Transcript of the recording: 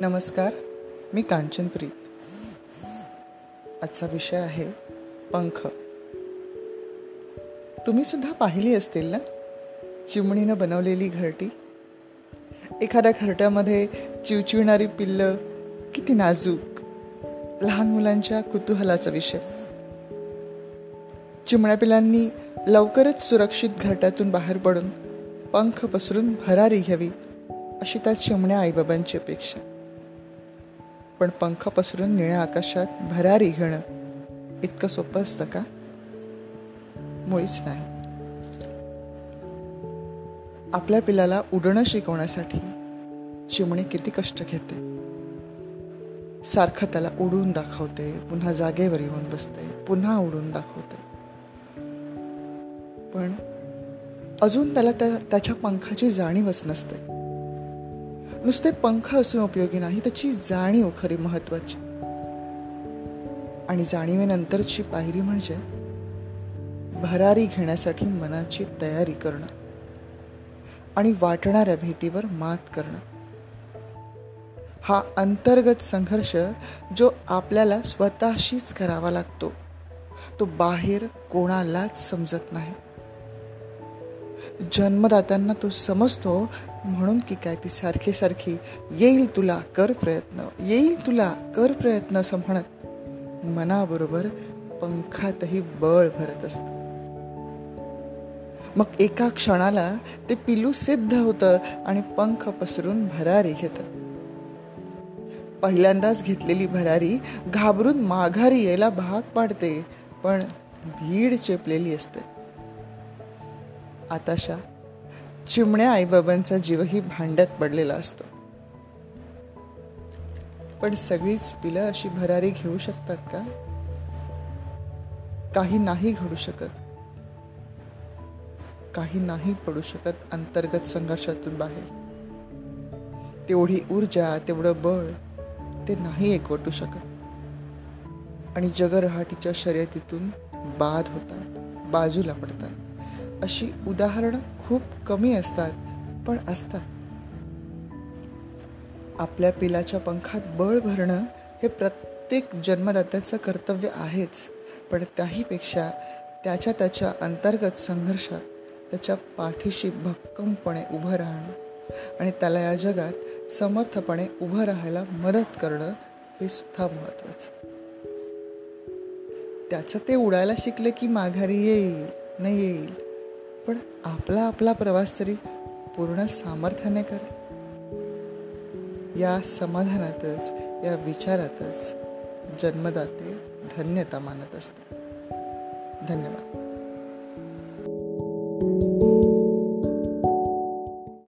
नमस्कार मी कांचनप्रीत. आजचा विषय आहे पंख. तुम्ही सुद्धा पाहिली असतील ना? चिमणीनं बनवलेली घरटी? एखाद्या घरट्यामध्ये चिवचिवणारी पिल्लं किती नाजूक. लहान मुलांच्या कुतूहलाचा विषय. चिमण्या पिलांनी लवकरच सुरक्षित घरट्यातून बाहेर पडून पंख पसरून भरारी घ्यावी अशी त्या चिमण्या आईबाबांची अपेक्षा. पण पंख पसरून निळ्या आकाशात भरारी घेणं इतकं सोपं असतं का? मुळीच नाही. आपल्या पिलाला उडणं शिकवण्यासाठी चिमणी किती कष्ट घेते. सारखं त्याला उडून दाखवते पुन्हा जागेवर येऊन बसते पुन्हा उडून दाखवते. पण अजून त्याला त्या त्याच्या पंखाची जाणीवच नसते. नुसते पंख असून उपयोगी नाही त्याची जाणीव खरी महत्वाची. आणि जाणीवेनंतरची पायरी म्हणजे भरारी घेण्यासाठी मनाची तयारी करणं आणि वाटणाऱ्या भीतीवर मात करणं. हा अंतर्गत संघर्ष जो आपल्याला स्वतःशीच करावा लागतो तो बाहेर कोणालाच समजत नाही. जन्मदात्यांना तो समजतो म्हणून की काय ती सारखी सारखी येईल तुला कर प्रयत्न येईल तुला कर प्रयत्न असं म्हणत मनाबरोबर पंखातही बळ भरत असत. मग एका क्षणाला ते पिलू सिद्ध होतं आणि पंख पसरून भरारी घेत. पहिल्यांदाच घेतलेली भरारी घाबरून माघारी यायला भाग पाडते पण भीड चेपलेली असते. आताशा चिमण्या आईबाबांचा जीवही भांड्यात पडलेला असतो. पण सगळीच पिलं अशी भरारी घेऊ शकतात का? काही नाही घडू शकत. काही नाही पडू शकत अंतर्गत संघर्षातून बाहेर. तेवढी ऊर्जा तेवढं बळ ते नाही एकवटू शकत. आणि जगरहाटीच्या शर्यतीतून बाद होतात बाजूला पडतात. अशी उदाहरणं खूप कमी असतात पण असतात. आपल्या पिलाच्या पंखात बळ भरणं हे प्रत्येक जन्मदात्याचं कर्तव्य आहेच पण त्याहीपेक्षा त्याच्या त्याच्या अंतर्गत संघर्षात त्याच्या पाठीशी भक्कमपणे उभं राहणं आणि त्याला या जगात समर्थपणे उभं राहायला मदत करणं हे सुद्धा महत्वाचं त्याचं ते उडायला शिकलं की माघारी येईल नाही येईल पण आपला आपला प्रवास तरी पूर्ण सामर्थ्याने कर. या समाधानातच या विचारातच जन्मदाते धन्यता मानत असते धन्यवाद.